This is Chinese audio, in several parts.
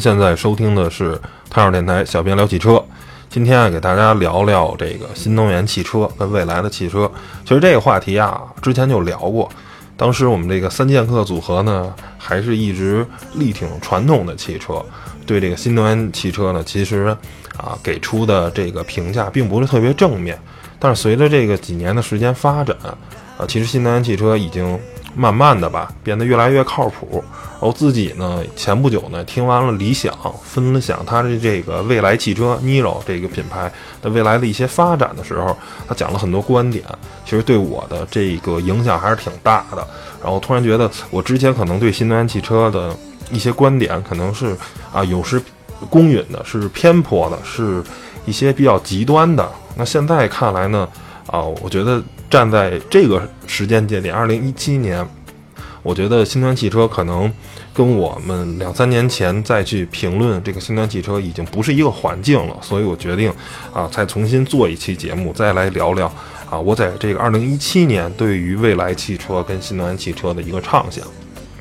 现在收听的是太阳电台小编聊汽车。今天啊，给大家聊聊这个新能源汽车跟未来的汽车。其实这个话题啊，之前就聊过。当时我们这个三剑客组合呢，还是一直力挺传统的汽车，对这个新能源汽车呢，其实啊给出的这个评价并不是特别正面。但是随着这个几年的时间发展，啊，其实新能源汽车已经。慢慢的吧，变得越来越靠谱。然后自己呢，前不久呢，听完了理想分享他的这个未来汽车 Niro 这个品牌的未来的一些发展的时候，他讲了很多观点，其实对我的这个影响还是挺大的。然后突然觉得，我之前可能对新能源汽车的一些观点，可能是啊，有时公允的，是偏颇的，是一些比较极端的。那现在看来呢？啊，我觉得站在这个时间节点，二零一七年，我觉得新能源汽车可能跟我们两三年前再去评论这个新能源汽车已经不是一个环境了，所以我决定啊，再重新做一期节目，再来聊聊啊，我在这个二零一七年对于未来汽车跟新能源汽车的一个畅想。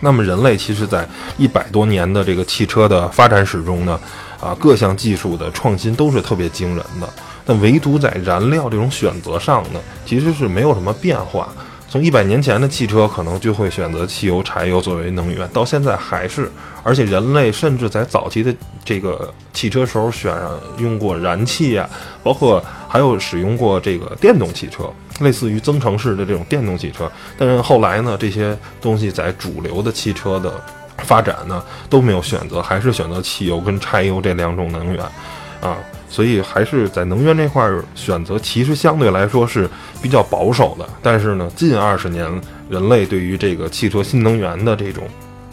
那么，人类其实在一百多年的这个汽车的发展史中呢，啊，各项技术的创新都是特别惊人的。但唯独在燃料这种选择上呢，其实是没有什么变化。从一百年前的汽车可能就会选择汽油、柴油作为能源，到现在还是。而且人类甚至在早期的这个汽车时候选用过燃气啊，包括还有使用过这个电动汽车，类似于增程式的这种电动汽车。但是后来呢，这些东西在主流的汽车的发展呢都没有选择，还是选择汽油跟柴油这两种能源啊。所以还是在能源这块选择，其实相对来说是比较保守的。但是呢，近二十年人类对于这个汽车新能源的这种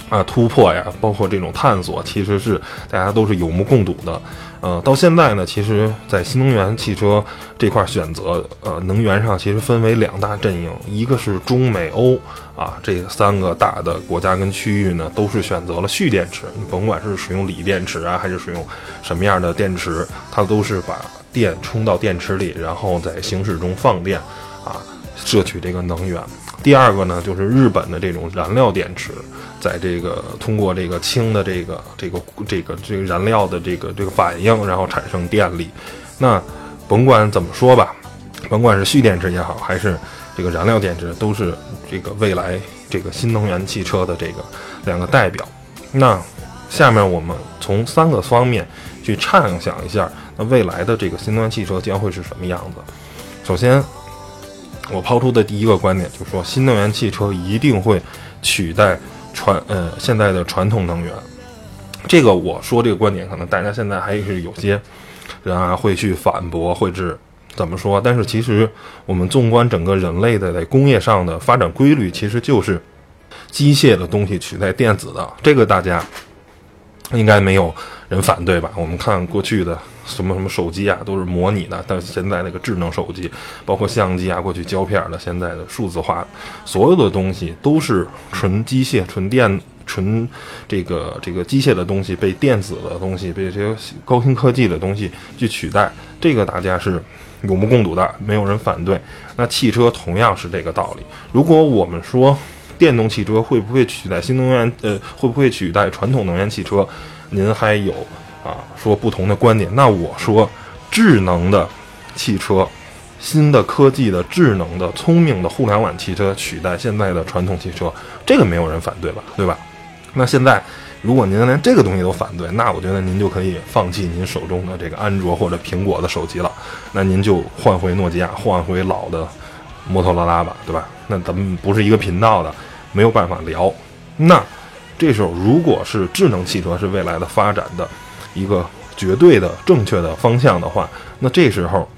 啊突破呀，包括这种探索，其实是大家都是有目共睹的。呃，到现在呢，其实，在新能源汽车这块选择，呃，能源上其实分为两大阵营，一个是中美欧啊，这三个大的国家跟区域呢，都是选择了蓄电池。你甭管是使用锂电池啊，还是使用什么样的电池，它都是把电充到电池里，然后在行驶中放电，摄取这个能源。第二个呢，就是日本的这种燃料电池。在这个通过这个氢的这个这个这个这个燃料的这个这个反应，然后产生电力。那甭管怎么说吧，甭管是蓄电池也好，还是这个燃料电池，都是这个未来这个新能源汽车的这个两个代表。那下面我们从三个方面去畅想一下，那未来的这个新能源汽车将会是什么样子？首先，我抛出的第一个观点就是说，新能源汽车一定会取代。传呃，现在的传统能源，这个我说这个观点，可能大家现在还是有些人啊会去反驳，会是怎么说？但是其实我们纵观整个人类的在工业上的发展规律，其实就是机械的东西取代电子的，这个大家应该没有人反对吧？我们看过去的。什么什么手机啊，都是模拟的。但现在那个智能手机，包括相机啊，过去胶片的，现在的数字化，所有的东西都是纯机械、纯电、纯这个这个机械的东西被电子的东西、被这些高新科技的东西去取代。这个大家是有目共睹的，没有人反对。那汽车同样是这个道理。如果我们说电动汽车会不会取代新能源？呃，会不会取代传统能源汽车？您还有？啊，说不同的观点。那我说，智能的汽车，新的科技的智能的聪明的互联网汽车取代现在的传统汽车，这个没有人反对吧？对吧？那现在，如果您连这个东西都反对，那我觉得您就可以放弃您手中的这个安卓或者苹果的手机了。那您就换回诺基亚，换回老的摩托罗拉吧，对吧？那咱们不是一个频道的，没有办法聊。那这时候，如果是智能汽车是未来的发展的。一个绝对的正确的方向的话，那这时候，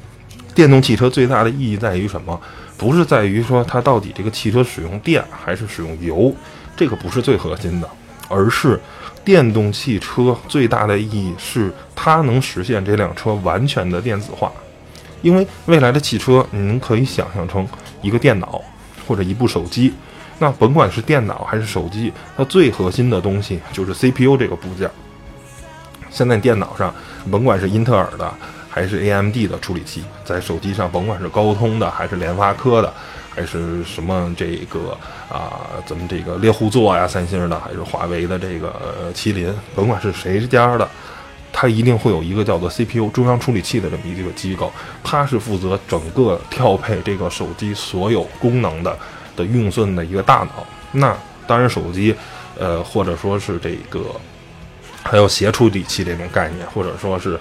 电动汽车最大的意义在于什么？不是在于说它到底这个汽车使用电还是使用油，这个不是最核心的，而是电动汽车最大的意义是它能实现这辆车完全的电子化。因为未来的汽车，您可以想象成一个电脑或者一部手机，那甭管是电脑还是手机，它最核心的东西就是 CPU 这个部件。现在电脑上，甭管是英特尔的还是 AMD 的处理器，在手机上，甭管是高通的，还是联发科的，还是什么这个啊，咱们这个猎户座呀、三星的，还是华为的这个麒麟，甭管是谁家的，它一定会有一个叫做 CPU 中央处理器的这么一个机构，它是负责整个调配这个手机所有功能的的运算的一个大脑。那当然，手机，呃，或者说是这个还有协处理器这种概念，或者说是。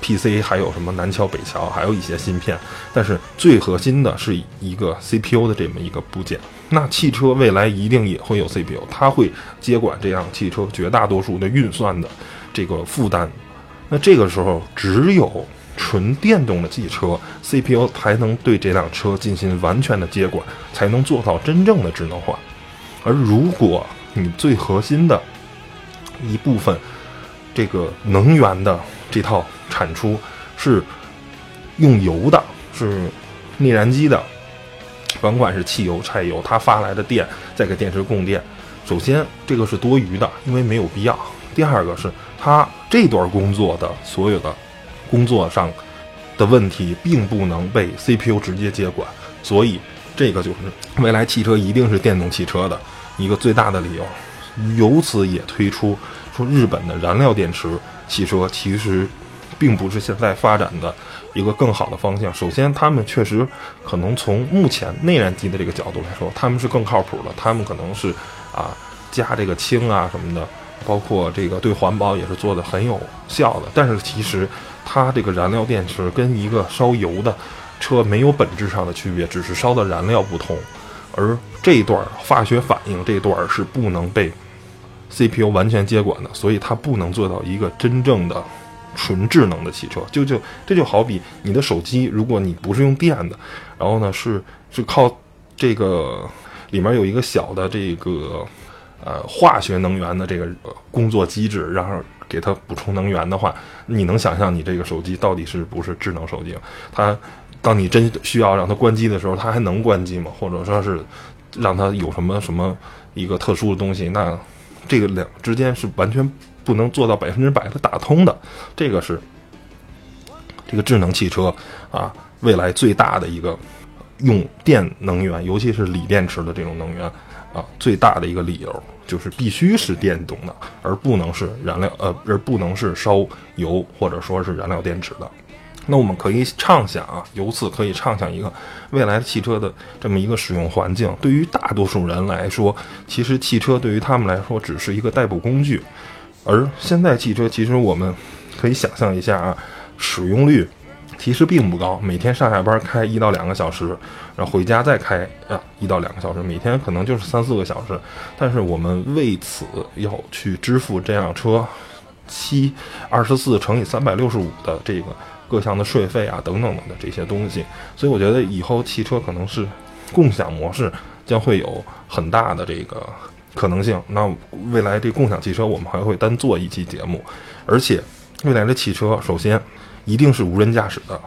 PC 还有什么南桥北桥，还有一些芯片，但是最核心的是一个 CPU 的这么一个部件。那汽车未来一定也会有 CPU，它会接管这辆汽车绝大多数的运算的这个负担。那这个时候，只有纯电动的汽车 CPU 才能对这辆车进行完全的接管，才能做到真正的智能化。而如果你最核心的一部分这个能源的这套，产出是用油的，是内燃机的，甭管是汽油、柴油，它发来的电再给电池供电。首先，这个是多余的，因为没有必要。第二个是它这段工作的所有的工作上的问题，并不能被 CPU 直接接管，所以这个就是未来汽车一定是电动汽车的一个最大的理由。由此也推出说，日本的燃料电池汽车其实。并不是现在发展的一个更好的方向。首先，他们确实可能从目前内燃机的这个角度来说，他们是更靠谱的。他们可能是啊加这个氢啊什么的，包括这个对环保也是做的很有效的。但是其实它这个燃料电池跟一个烧油的车没有本质上的区别，只是烧的燃料不同。而这一段化学反应这段是不能被 CPU 完全接管的，所以它不能做到一个真正的。纯智能的汽车，就就这就好比你的手机，如果你不是用电的，然后呢是是靠这个里面有一个小的这个呃化学能源的这个工作机制，然后给它补充能源的话，你能想象你这个手机到底是不是智能手机？它当你真需要让它关机的时候，它还能关机吗？或者说是让它有什么什么一个特殊的东西？那这个两之间是完全。不能做到百分之百的打通的，这个是这个智能汽车啊，未来最大的一个用电能源，尤其是锂电池的这种能源啊，最大的一个理由就是必须是电动的，而不能是燃料呃，而不能是烧油或者说是燃料电池的。那我们可以畅想啊，由此可以畅想一个未来汽车的这么一个使用环境。对于大多数人来说，其实汽车对于他们来说只是一个代步工具。而现在汽车其实我们可以想象一下啊，使用率其实并不高，每天上下班开一到两个小时，然后回家再开啊一到两个小时，每天可能就是三四个小时。但是我们为此要去支付这辆车七二十四乘以三百六十五的这个各项的税费啊等等等的这些东西，所以我觉得以后汽车可能是共享模式将会有很大的这个。可能性，那未来这共享汽车我们还会单做一期节目，而且未来的汽车首先一定是无人驾驶的，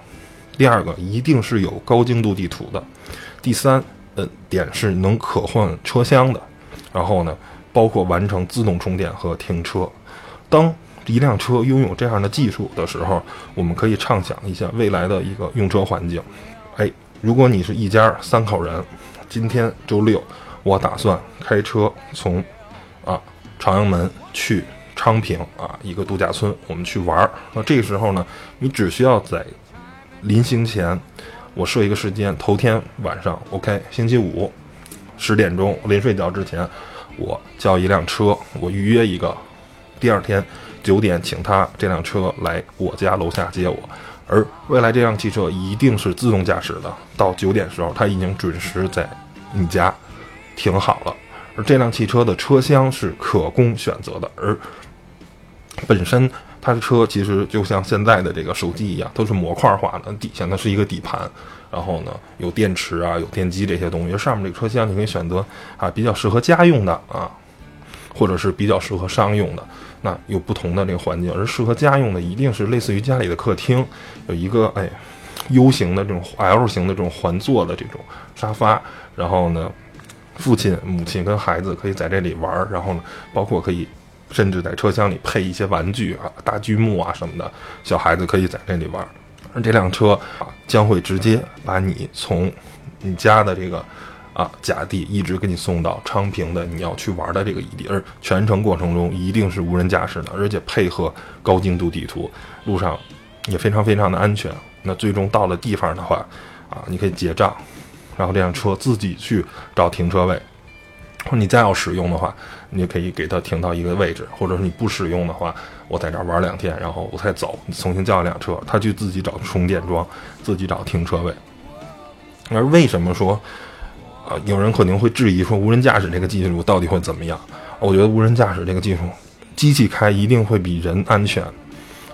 第二个一定是有高精度地图的，第三，呃，点是能可换车厢的，然后呢，包括完成自动充电和停车。当一辆车拥有这样的技术的时候，我们可以畅想一下未来的一个用车环境。哎，如果你是一家三口人，今天周六。我打算开车从啊朝阳门去昌平啊一个度假村，我们去玩儿。那这个时候呢，你只需要在临行前，我设一个时间，头天晚上，OK，星期五十点钟临睡觉之前，我叫一辆车，我预约一个，第二天九点请他这辆车来我家楼下接我。而未来这辆汽车一定是自动驾驶的，到九点时候，它已经准时在你家。停好了，而这辆汽车的车厢是可供选择的，而本身它的车其实就像现在的这个手机一样，都是模块化的，底下呢是一个底盘，然后呢有电池啊，有电机这些东西，上面这个车厢你可以选择啊比较适合家用的啊，或者是比较适合商用的，那有不同的这个环境，而适合家用的一定是类似于家里的客厅，有一个哎 U 型的这种 L 型的这种环坐的这种沙发，然后呢。父亲、母亲跟孩子可以在这里玩，然后呢，包括可以，甚至在车厢里配一些玩具啊、大积木啊什么的，小孩子可以在这里玩。而这辆车啊将会直接把你从你家的这个啊甲地一直给你送到昌平的你要去玩的这个异地，而全程过程中一定是无人驾驶的，而且配合高精度地图，路上也非常非常的安全。那最终到了地方的话，啊，你可以结账，然后这辆车自己去找停车位。或者你再要使用的话，你可以给它停到一个位置，或者是你不使用的话，我在这儿玩两天，然后我再走，你重新叫一辆车，他去自己找充电桩，自己找停车位。而为什么说，啊，有人可能会质疑说无人驾驶这个技术到底会怎么样？我觉得无人驾驶这个技术，机器开一定会比人安全。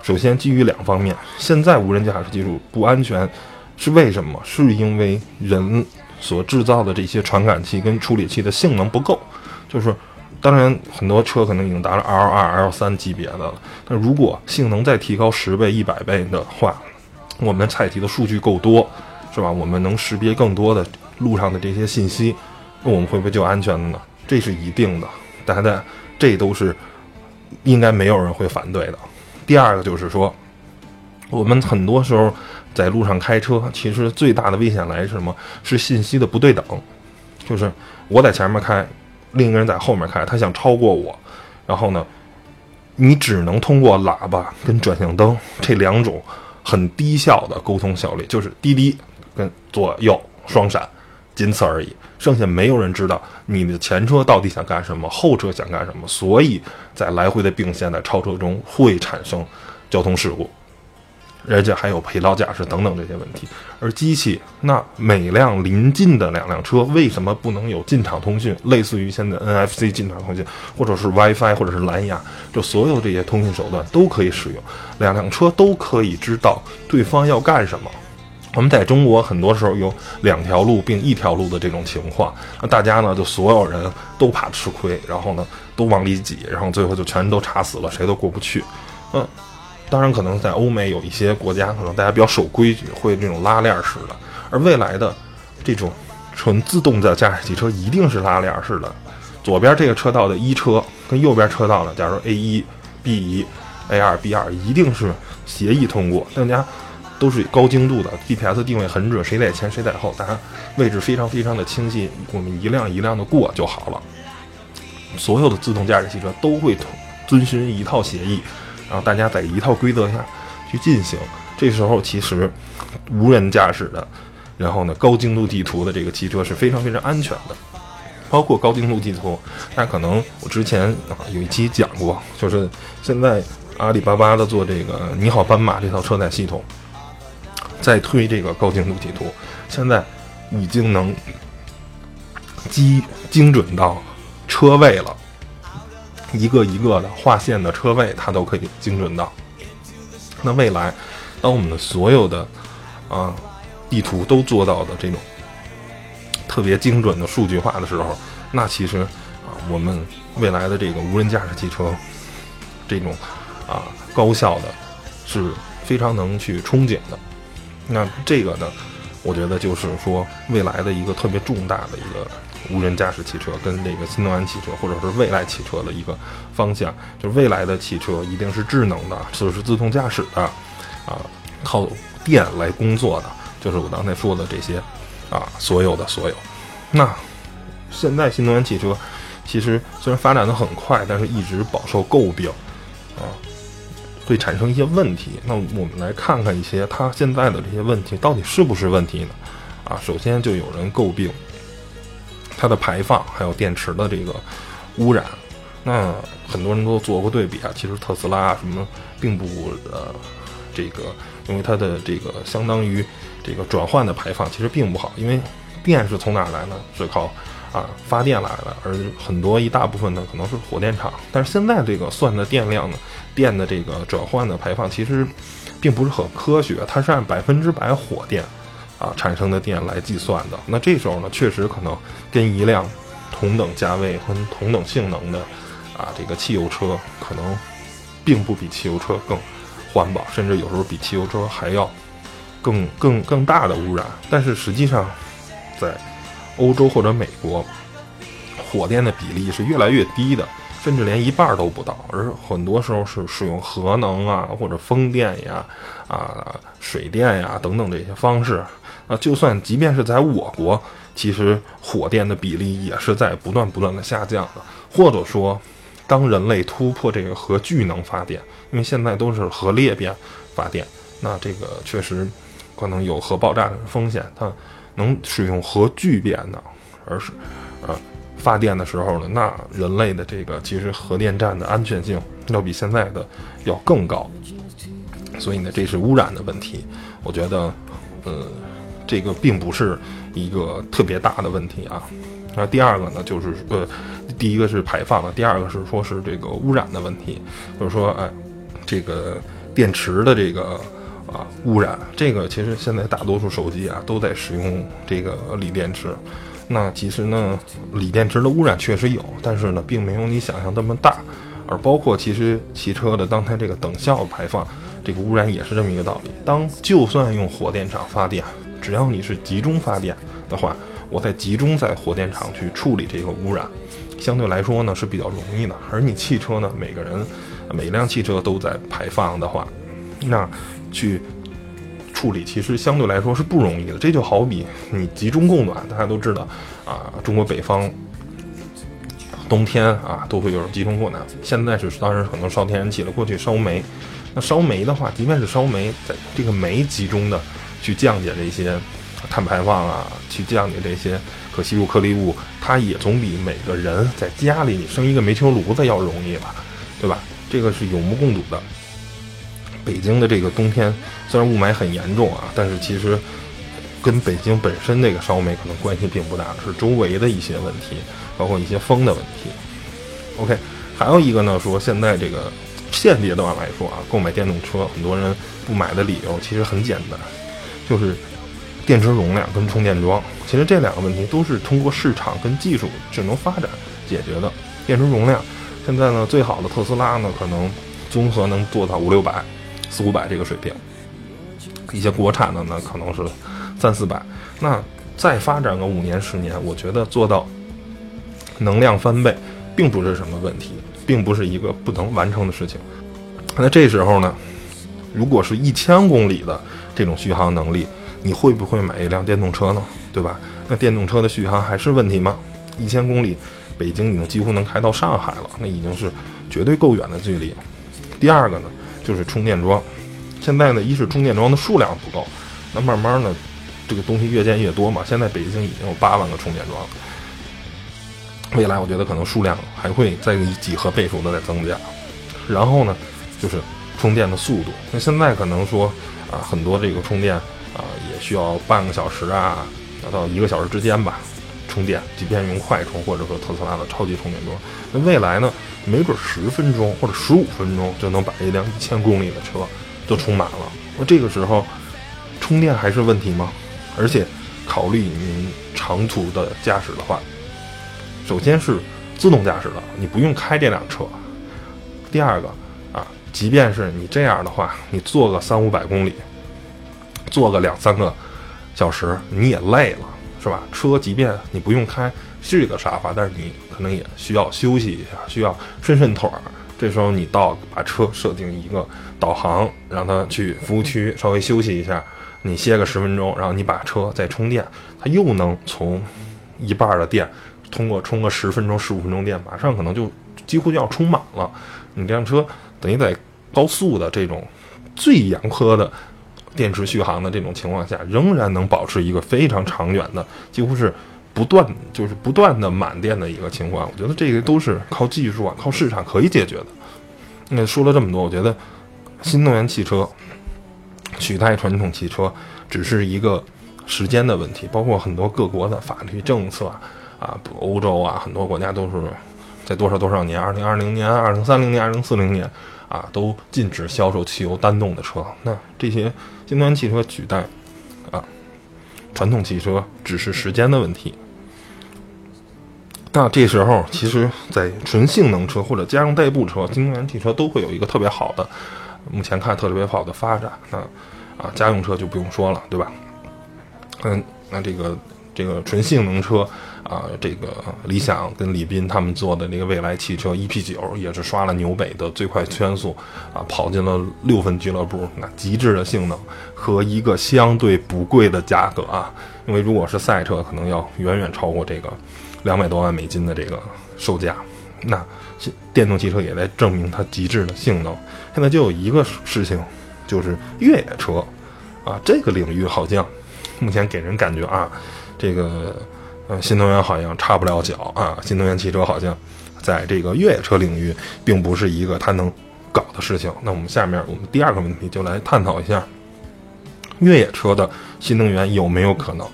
首先基于两方面，现在无人驾驶技术不安全，是为什么？是因为人。所制造的这些传感器跟处理器的性能不够，就是，当然很多车可能已经达到 L 二、L 三级别的了。但如果性能再提高十倍、一百倍的话，我们采集的数据够多，是吧？我们能识别更多的路上的这些信息，那我们会不会就安全了呢？这是一定的，大家这都是应该没有人会反对的。第二个就是说，我们很多时候。在路上开车，其实最大的危险来是什么？是信息的不对等，就是我在前面开，另一个人在后面开，他想超过我，然后呢，你只能通过喇叭跟转向灯这两种很低效的沟通效率，就是滴滴跟左右双闪，仅此而已。剩下没有人知道你的前车到底想干什么，后车想干什么，所以在来回的并线、在超车中会产生交通事故。而且还有疲劳驾驶等等这些问题，而机器那每辆临近的两辆车为什么不能有进场通讯？类似于现在 NFC 进场通讯，或者是 WiFi，或者是蓝牙，就所有这些通讯手段都可以使用，两辆车都可以知道对方要干什么。我们在中国很多时候有两条路并一条路的这种情况，那大家呢就所有人都怕吃亏，然后呢都往里挤，然后最后就全都插死了，谁都过不去。嗯。当然，可能在欧美有一些国家，可能大家比较守规矩，会这种拉链式的。而未来的这种纯自动的驾驶汽车一定是拉链式的。左边这个车道的一车跟右边车道的，假如 A 一、B 一、A 二、B 二，一定是协议通过，大家都是高精度的 GPS 定位很准，谁在前谁在后，大家位置非常非常的清晰，我们一辆一辆的过就好了。所有的自动驾驶汽车都会遵循一套协议。然后大家在一套规则下去进行，这时候其实无人驾驶的，然后呢高精度地图的这个汽车是非常非常安全的。包括高精度地图，大家可能我之前啊有一期讲过，就是现在阿里巴巴的做这个你好斑马这套车载系统，在推这个高精度地图，现在已经能精精准到车位了。一个一个的划线的车位，它都可以精准到。那未来，当我们的所有的啊地图都做到的这种特别精准的数据化的时候，那其实啊，我们未来的这个无人驾驶汽车这种啊高效的，是非常能去憧憬的。那这个呢，我觉得就是说未来的一个特别重大的一个。无人驾驶汽车跟这个新能源汽车或者是未来汽车的一个方向，就是未来的汽车一定是智能的，就是自动驾驶的，啊，靠电来工作的，就是我刚才说的这些，啊，所有的所有。那现在新能源汽车其实虽然发展的很快，但是一直饱受诟病，啊，会产生一些问题。那我们来看看一些它现在的这些问题到底是不是问题呢？啊，首先就有人诟病。它的排放还有电池的这个污染，那很多人都做过对比啊。其实特斯拉什么并不呃，这个因为它的这个相当于这个转换的排放其实并不好，因为电是从哪来呢？是靠啊发电来的，而很多一大部分呢可能是火电厂。但是现在这个算的电量呢，电的这个转换的排放其实并不是很科学，它是按百分之百火电。啊，产生的电来计算的。那这时候呢，确实可能跟一辆同等价位和同等性能的啊这个汽油车，可能并不比汽油车更环保，甚至有时候比汽油车还要更更更大的污染。但是实际上，在欧洲或者美国，火电的比例是越来越低的。甚至连一半都不到，而很多时候是使用核能啊，或者风电呀、啊水电呀等等这些方式。啊，就算即便是在我国，其实火电的比例也是在不断不断的下降的。或者说，当人类突破这个核聚能发电，因为现在都是核裂变发电，那这个确实可能有核爆炸的风险。它能使用核聚变的，而是呃发电的时候呢，那人类的这个其实核电站的安全性要比现在的要更高。所以呢，这是污染的问题。我觉得，呃。这个并不是一个特别大的问题啊。那第二个呢，就是呃，第一个是排放了，第二个是说是这个污染的问题，就是说，哎，这个电池的这个啊污染，这个其实现在大多数手机啊都在使用这个锂电池。那其实呢，锂电池的污染确实有，但是呢，并没有你想象那么大。而包括其实汽车的当它这个等效排放，这个污染也是这么一个道理。当就算用火电厂发电。只要你是集中发电的话，我再集中在火电厂去处理这个污染，相对来说呢是比较容易的。而你汽车呢，每个人每辆汽车都在排放的话，那去处理其实相对来说是不容易的。这就好比你集中供暖，大家都知道啊，中国北方冬天啊都会有集中供暖。现在是当然可能烧天然气了，过去烧煤。那烧煤的话，即便是烧煤，在这个煤集中的。去降解这些碳排放啊，去降解这些可吸入颗粒物，它也总比每个人在家里你生一个煤球炉子要容易吧，对吧？这个是有目共睹的。北京的这个冬天虽然雾霾很严重啊，但是其实跟北京本身这个烧煤可能关系并不大，是周围的一些问题，包括一些风的问题。OK，还有一个呢，说现在这个现阶段来说啊，购买电动车，很多人不买的理由其实很简单。就是电池容量跟充电桩，其实这两个问题都是通过市场跟技术智能发展解决的。电池容量，现在呢最好的特斯拉呢可能综合能做到五六百、四五百这个水平，一些国产的呢可能是三四百。那再发展个五年十年，我觉得做到能量翻倍并不是什么问题，并不是一个不能完成的事情。那这时候呢，如果是一千公里的。这种续航能力，你会不会买一辆电动车呢？对吧？那电动车的续航还是问题吗？一千公里，北京已经几乎能开到上海了，那已经是绝对够远的距离。第二个呢，就是充电桩。现在呢，一是充电桩的数量不够，那慢慢呢，这个东西越建越多嘛。现在北京已经有八万个充电桩，未来我觉得可能数量还会再以几何倍数的在增加。然后呢，就是充电的速度。那现在可能说。啊，很多这个充电啊，也需要半个小时啊，到一个小时之间吧，充电。即便用快充，或者说特斯拉的超级充电桩，那未来呢，没准十分钟或者十五分钟就能把一辆一千公里的车就充满了。那这个时候，充电还是问题吗？而且，考虑您长途的驾驶的话，首先是自动驾驶的，你不用开这辆车。第二个啊。即便是你这样的话，你坐个三五百公里，坐个两三个小时，你也累了，是吧？车即便你不用开，是一个沙发，但是你可能也需要休息一下，需要伸伸腿儿。这时候你到把车设定一个导航，让它去服务区稍微休息一下，你歇个十分钟，然后你把车再充电，它又能从一半的电通过充个十分钟、十五分钟电，马上可能就几乎就要充满了。你这辆车等于在高速的这种最严苛的电池续航的这种情况下，仍然能保持一个非常长远的，几乎是不断就是不断的满电的一个情况。我觉得这个都是靠技术啊，靠市场可以解决的。那说了这么多，我觉得新能源汽车取代传统汽车只是一个时间的问题。包括很多各国的法律政策啊，欧洲啊，很多国家都是在多少多少年，二零二零年、二零三零年、二零四零年。啊，都禁止销售汽油单动的车。那这些新能源汽车取代啊传统汽车，只是时间的问题。那这时候，其实，在纯性能车或者家用代步车，新能源汽车都会有一个特别好的，目前看特别好的发展。那啊，家用车就不用说了，对吧？嗯，那这个这个纯性能车啊，这个理想跟李斌他们做的那个蔚来汽车 EP 九也是刷了纽北的最快圈速啊，跑进了六分俱乐部，那极致的性能和一个相对不贵的价格啊，因为如果是赛车，可能要远远超过这个两百多万美金的这个售价。那电动汽车也在证明它极致的性能。现在就有一个事情，就是越野车啊，这个领域好像目前给人感觉啊。这个，呃，新能源好像插不了脚啊。新能源汽车好像在这个越野车领域，并不是一个它能搞的事情。那我们下面我们第二个问题就来探讨一下，越野车的新能源有没有可能？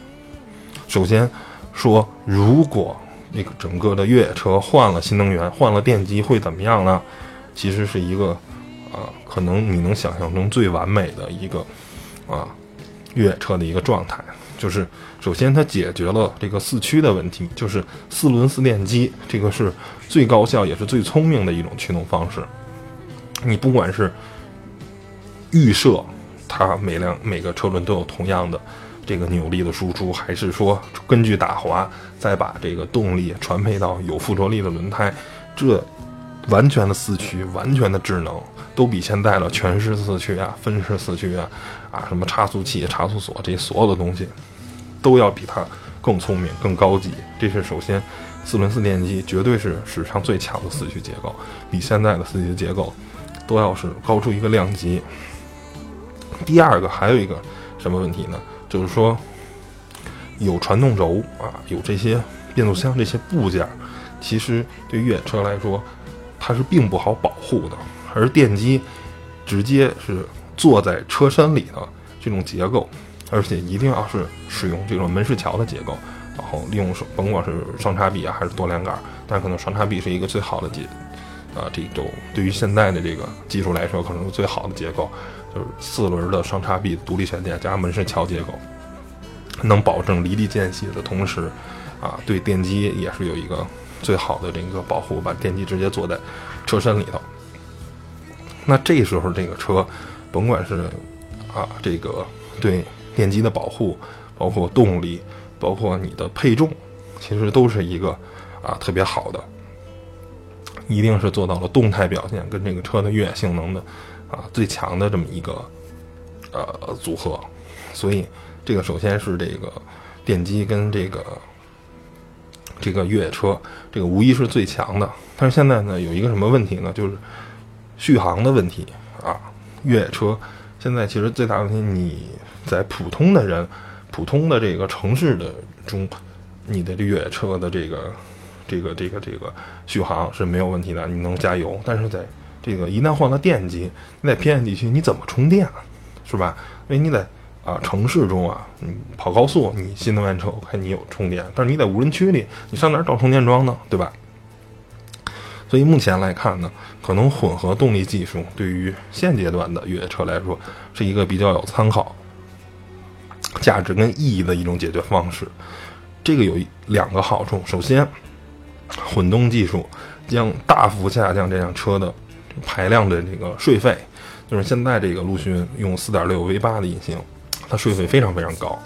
首先说，如果那个整个的越野车换了新能源，换了电机会怎么样呢？其实是一个，啊，可能你能想象中最完美的一个，啊，越野车的一个状态。就是，首先它解决了这个四驱的问题，就是四轮四电机，这个是最高效也是最聪明的一种驱动方式。你不管是预设它每辆每个车轮都有同样的这个扭力的输出，还是说根据打滑再把这个动力传配到有附着力的轮胎，这完全的四驱，完全的智能，都比现在的全时四驱啊、分时四驱啊、啊什么差速器、差速锁这些所有的东西。都要比它更聪明、更高级，这是首先，四轮四电机绝对是史上最强的四驱结构，比现在的四驱结构都要是高出一个量级。第二个还有一个什么问题呢？就是说，有传动轴啊，有这些变速箱这些部件，其实对越野车来说，它是并不好保护的，而电机直接是坐在车身里的这种结构。而且一定要是使用这种门市桥的结构，然后利用甭管是双叉臂啊还是多连杆，但可能双叉臂是一个最好的结，啊，这种对于现在的这个技术来说，可能是最好的结构，就是四轮的双叉臂独立悬架加门市桥结构，能保证离地间隙的同时，啊，对电机也是有一个最好的这个保护，把电机直接坐在车身里头。那这时候这个车，甭管是啊这个对。电机的保护，包括动力，包括你的配重，其实都是一个啊特别好的，一定是做到了动态表现跟这个车的越野性能的啊最强的这么一个呃组合。所以这个首先是这个电机跟这个这个越野车，这个无疑是最强的。但是现在呢有一个什么问题呢？就是续航的问题啊。越野车现在其实最大问题你。在普通的人、普通的这个城市的中，你的这越野车的这个、这个、这个、这个续航是没有问题的，你能加油。但是在这个一旦换了电机，你在偏远地区你怎么充电啊，是吧？因为你在啊城市中啊，你跑高速，你新能源车我看你有充电，但是你在无人区里，你上哪找充电桩呢？对吧？所以目前来看呢，可能混合动力技术对于现阶段的越野车来说是一个比较有参考。价值跟意义的一种解决方式，这个有两个好处。首先，混动技术将大幅下降这辆车的排量的这个税费。就是现在这个陆巡用4.6 V8 的引擎，它税费非常非常高。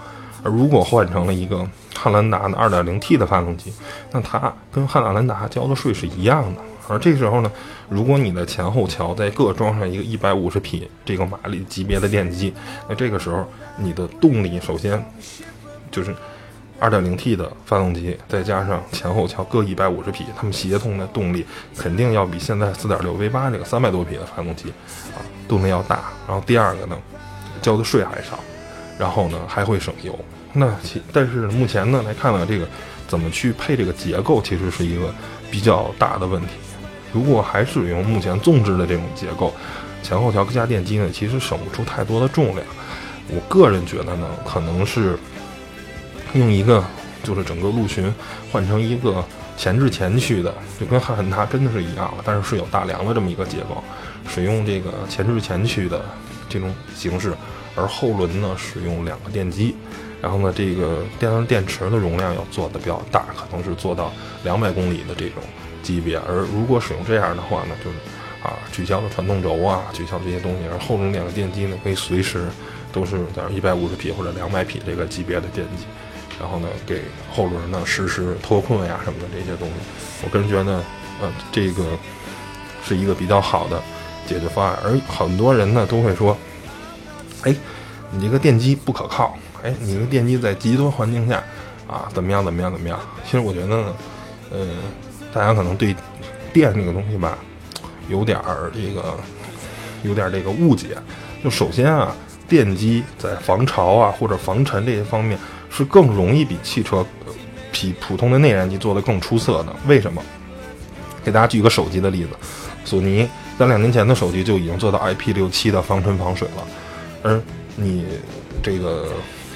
而如果换成了一个汉兰达的 2.0T 的发动机，那它跟汉兰达交的税是一样的。而这时候呢，如果你的前后桥再各装上一个一百五十匹这个马力级别的电机，那这个时候你的动力首先就是二点零 T 的发动机，再加上前后桥各一百五十匹，它们协同的动力肯定要比现在四点六 V 八这个三百多匹的发动机啊动力要大。然后第二个呢，交的税还少，然后呢还会省油。那其但是目前呢来看呢，这个怎么去配这个结构，其实是一个比较大的问题。如果还使用目前纵置的这种结构，前后桥加电机呢，其实省不出太多的重量。我个人觉得呢，可能是用一个就是整个陆巡换成一个前置前驱的，就跟汉兰达真的是一样了，但是是有大梁的这么一个结构，使用这个前置前驱的这种形式，而后轮呢使用两个电机，然后呢这个电动电池的容量要做的比较大，可能是做到两百公里的这种。级别，而如果使用这样的话呢，就是啊，取消了传动轴啊，取消这些东西，而后轮两个电机呢，可以随时都是在一百五十匹或者两百匹这个级别的电机，然后呢给后轮呢实施脱困呀什么的这些东西。我个人觉得，呃，这个是一个比较好的解决方案。而很多人呢都会说，哎，你这个电机不可靠，哎，你这个电机在极端环境下啊怎么样怎么样怎么样？其实我觉得呢，呃，大家可能对电这个东西吧，有点儿这个有点这个误解。就首先啊。电机在防潮啊或者防尘这些方面是更容易比汽车比普通的内燃机做得更出色的。为什么？给大家举个手机的例子，索尼在两年前的手机就已经做到 IP67 的防尘防水了，而你这个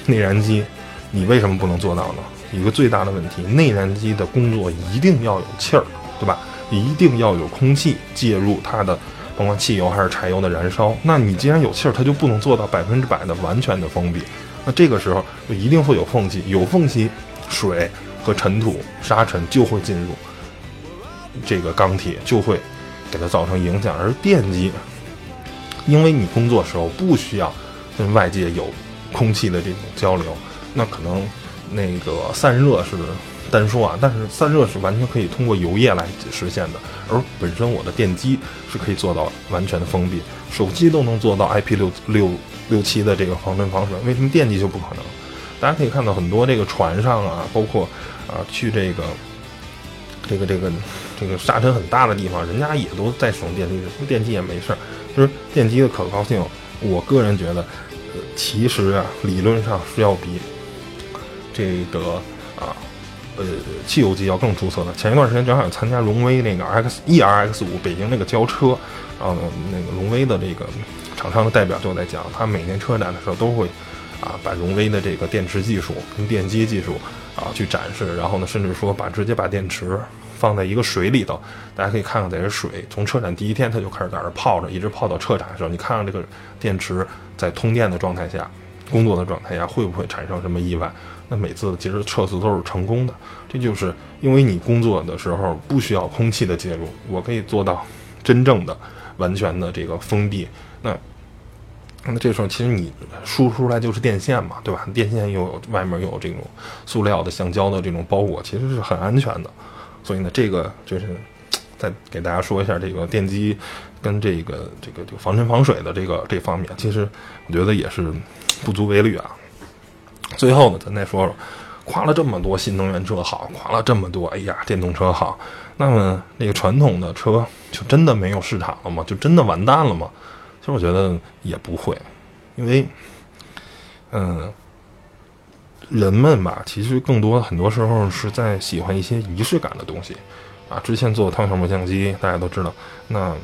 内燃机，你为什么不能做到呢？一个最大的问题，内燃机的工作一定要有气儿，对吧？一定要有空气介入它的。甭管汽油还是柴油的燃烧，那你既然有气儿，它就不能做到百分之百的完全的封闭。那这个时候就一定会有缝隙，有缝隙，水和尘土、沙尘就会进入这个钢铁，就会给它造成影响。而电机，因为你工作时候不需要跟外界有空气的这种交流，那可能那个散热是。单说啊，但是散热是完全可以通过油液来实现的，而本身我的电机是可以做到完全的封闭，手机都能做到 IP 六六六七的这个防尘防水，为什么电机就不可能？大家可以看到很多这个船上啊，包括啊去这个这个这个这个沙尘很大的地方，人家也都在使用电机，电机也没事儿。就是电机的可靠性，我个人觉得，呃其实啊理论上是要比这个啊。呃，汽油机要更出色的。前一段时间正好参加荣威那个 X E R X 五北京那个交车，然后，那个荣威的这个厂商的代表就在讲，他每年车展的时候都会啊把荣威的这个电池技术跟电机技术啊去展示，然后呢，甚至说把直接把电池放在一个水里头，大家可以看看在这水从车展第一天他就开始在这泡着，一直泡到车展的时候，你看看这个电池在通电的状态下。工作的状态下会不会产生什么意外？那每次其实测试都是成功的，这就是因为你工作的时候不需要空气的介入，我可以做到真正的、完全的这个封闭。那那这时候其实你输出来就是电线嘛，对吧？电线又有外面又有这种塑料的、橡胶的这种包裹，其实是很安全的。所以呢，这个就是再给大家说一下这个电机跟这个这个这个防尘防水的这个这方面，其实我觉得也是。不足为虑啊！最后呢，咱再说说，夸了这么多新能源车好，夸了这么多，哎呀，电动车好，那么那个传统的车就真的没有市场了吗？就真的完蛋了吗？其实我觉得也不会，因为，嗯，人们吧，其实更多很多时候是在喜欢一些仪式感的东西啊。之前做汤小模相机，大家都知道，那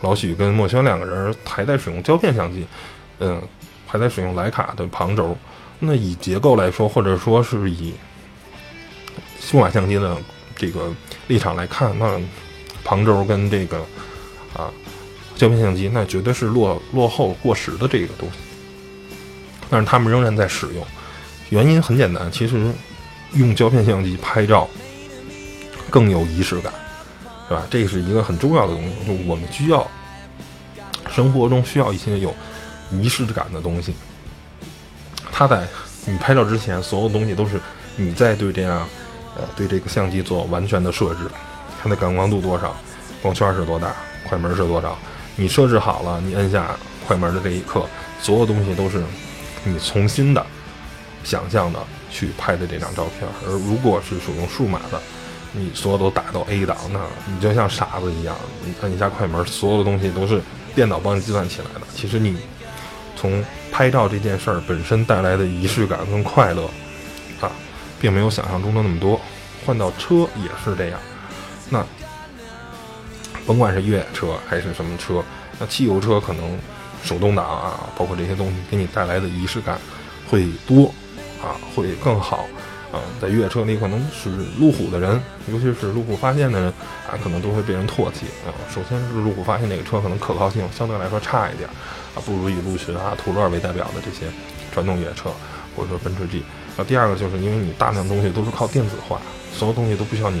老许跟墨轩两个人还在使用胶片相机，嗯。还在使用徕卡的旁轴，那以结构来说，或者说是以数码相机的这个立场来看，那旁轴跟这个啊胶片相机，那绝对是落落后过时的这个东西。但是他们仍然在使用，原因很简单，其实用胶片相机拍照更有仪式感，是吧？这是一个很重要的东西，就我们需要生活中需要一些有。仪式感的东西，它在你拍照之前，所有东西都是你在对这样，呃，对这个相机做完全的设置。它的感光度多少，光圈是多大，快门是多少，你设置好了，你摁下快门的这一刻，所有东西都是你重新的想象的去拍的这张照片。而如果是使用数码的，你所有都打到 A 档，那你就像傻子一样，你摁一下快门，所有的东西都是电脑帮你计算起来的。其实你。从拍照这件事儿本身带来的仪式感跟快乐，啊，并没有想象中的那么多。换到车也是这样，那甭管是越野车还是什么车，那汽油车可能手动挡啊，包括这些东西给你带来的仪式感会多，啊，会更好。啊，在越野车里可能是路虎的人，尤其是路虎发现的人，啊，可能都会被人唾弃啊。首先是路虎发现这个车可能可靠性相对来说差一点，啊，不如以陆巡啊、途乐为代表的这些传统越野车，或者说奔驰 G。啊，第二个就是因为你大量东西都是靠电子化，所有东西都不需要你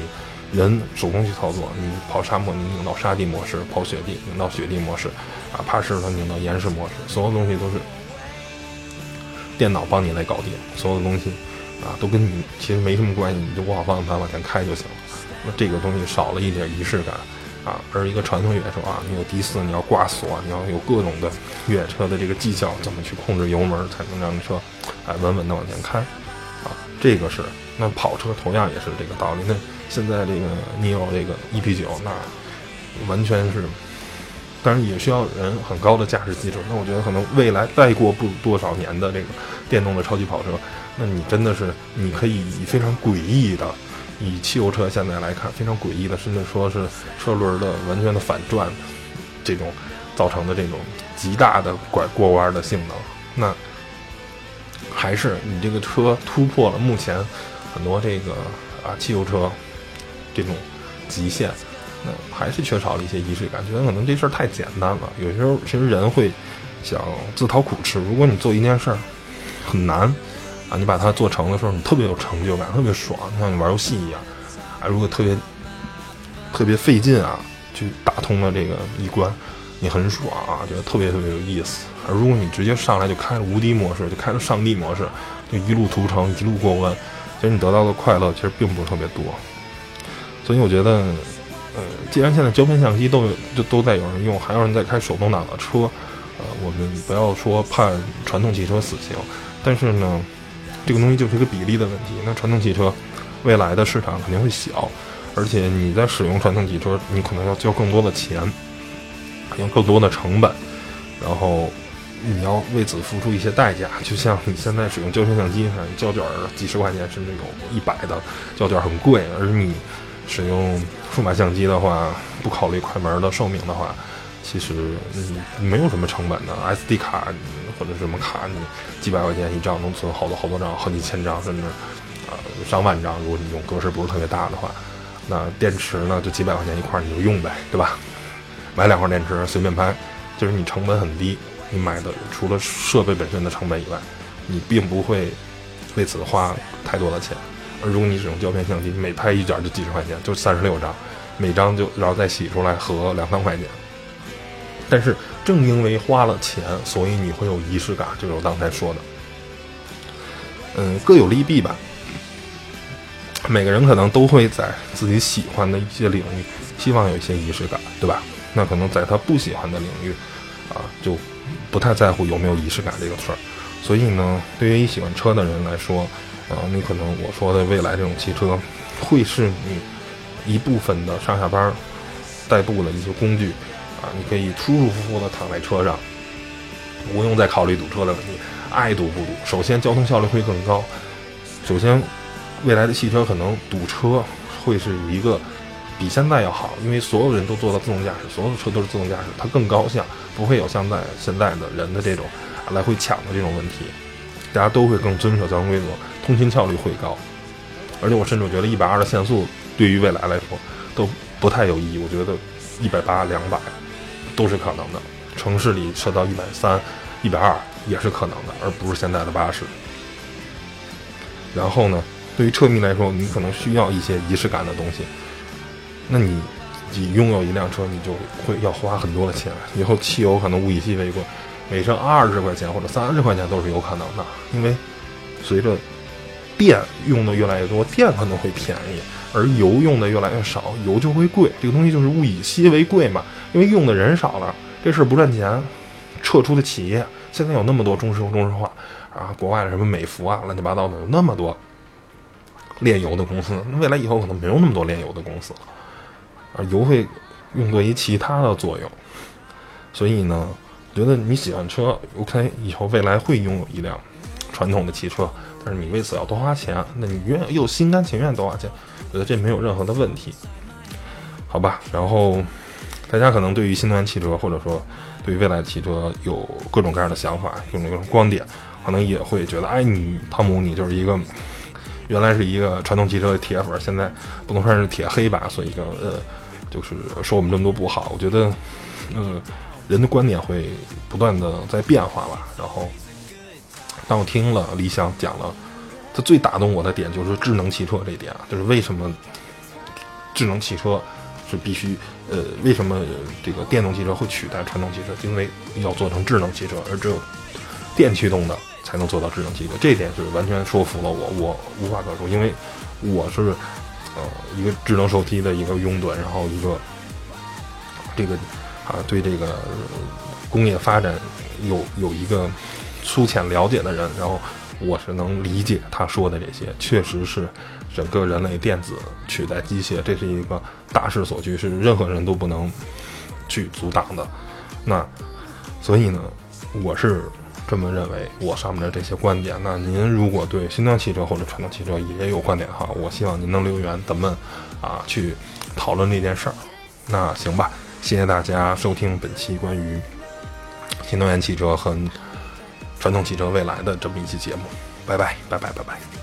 人手工去操作。你跑沙漠，你拧到沙地模式；跑雪地，拧到雪地模式；啊，爬石头，拧到岩石模式。所有东西都是电脑帮你来搞定，所有的东西。啊，都跟你其实没什么关系，你就握好方向盘往前开就行了。那这个东西少了一点仪式感啊。而一个传统越野车啊，你有第四，你要挂锁，你要有各种的越野车的这个技巧，怎么去控制油门，才能让车哎稳稳的往前开啊。这个是那跑车同样也是这个道理。那现在这个你有这个 EP9，那完全是。当然也需要人很高的驾驶技术。那我觉得可能未来再过不多少年的这个电动的超级跑车，那你真的是你可以以非常诡异的，以汽油车现在来看非常诡异的，甚至说是车轮的完全的反转，这种造成的这种极大的拐过弯的性能，那还是你这个车突破了目前很多这个啊汽油车这种极限。那还是缺少了一些仪式感，觉得可能这事儿太简单了。有些时候其实人会想自讨苦吃。如果你做一件事儿很难啊，你把它做成的时候，你特别有成就感，特别爽，像你玩游戏一样啊。如果特别特别费劲啊，去打通了这个一关，你很爽啊，觉得特别特别有意思。而如果你直接上来就开了无敌模式，就开了上帝模式，就一路屠城，一路过关，其实你得到的快乐其实并不是特别多。所以我觉得。呃，既然现在胶片相机都有，就都在有人用，还有人在开手动挡的车，呃，我们不要说判传统汽车死刑，但是呢，这个东西就是一个比例的问题。那传统汽车未来的市场肯定会小，而且你在使用传统汽车，你可能要交更多的钱，用更多的成本，然后你要为此付出一些代价。就像你现在使用胶片相机，胶卷几十块钱，甚至有一百的胶卷很贵，而你。使用数码相机的话，不考虑快门的寿命的话，其实没有什么成本的。SD 卡或者什么卡，你几百块钱一张能存好多好多张，好几千张，甚至呃上万张。如果你用格式不是特别大的话，那电池呢就几百块钱一块，你就用呗，对吧？买两块电池随便拍，就是你成本很低。你买的除了设备本身的成本以外，你并不会为此花太多的钱。而如果你使用胶片相机，每拍一卷就几十块钱，就三十六张，每张就然后再洗出来合两三块钱。但是正因为花了钱，所以你会有仪式感，就是我刚才说的。嗯，各有利弊吧。每个人可能都会在自己喜欢的一些领域，希望有一些仪式感，对吧？那可能在他不喜欢的领域，啊，就不太在乎有没有仪式感这个事儿。所以呢，对于喜欢车的人来说，啊，你可能我说的未来这种汽车，会是你一部分的上下班代步的一些工具，啊，你可以舒舒服服的躺在车上，不用再考虑堵车的问题，爱堵不堵。首先，交通效率会更高。首先，未来的汽车可能堵车会是一个比现在要好，因为所有人都做到自动驾驶，所有的车都是自动驾驶，它更高效，不会有像在现在的人的这种来回抢的这种问题。大家都会更遵守交通规则，通勤效率会高，而且我甚至觉得一百二的限速对于未来来说都不太有意义。我觉得一百八、两百都是可能的，城市里设到一百三、一百二也是可能的，而不是现在的八十。然后呢，对于车迷来说，你可能需要一些仪式感的东西。那你你拥有一辆车，你就会要花很多的钱，以后汽油可能物以稀为贵。每升二十块钱或者三十块钱都是有可能的，因为随着电用的越来越多，电可能会便宜，而油用的越来越少，油就会贵。这个东西就是物以稀为贵嘛，因为用的人少了，这事儿不赚钱，撤出的企业现在有那么多中石油、中石化啊，国外的什么美孚啊，乱七八糟的有那么多炼油的公司，那未来以后可能没有那么多炼油的公司了，而油会用作于其他的作用，所以呢。觉得你喜欢车，OK，以后未来会拥有一辆传统的汽车，但是你为此要多花钱，那你愿又心甘情愿多花钱，我觉得这没有任何的问题，好吧？然后大家可能对于新能源汽车，或者说对于未来的汽车有各种各样的想法，有各种观点，可能也会觉得，哎，你汤姆，你就是一个原来是一个传统汽车的铁粉，现在不能算是铁黑吧？所以个呃，就是说我们这么多不好，我觉得，嗯。人的观点会不断的在变化吧。然后，当我听了李想讲了，他最打动我的点就是智能汽车这一点啊，就是为什么智能汽车是必须呃，为什么这个电动汽车会取代传统汽车？因为要做成智能汽车，而只有电驱动的才能做到智能汽车。这点是完全说服了我，我无话可说，因为我是呃一个智能手机的一个拥趸，然后一个这个啊对这个工业发展有有一个粗浅了解的人，然后我是能理解他说的这些，确实是整个人类电子取代机械，这是一个大势所趋，是任何人都不能去阻挡的。那所以呢，我是这么认为，我上面的这些观点。那您如果对新能源汽车或者传统汽车也有观点哈，我希望您能留言，咱们啊去讨论这件事儿。那行吧，谢谢大家收听本期关于新能源汽车和传统汽车未来的这么一期节目，拜拜拜拜拜拜。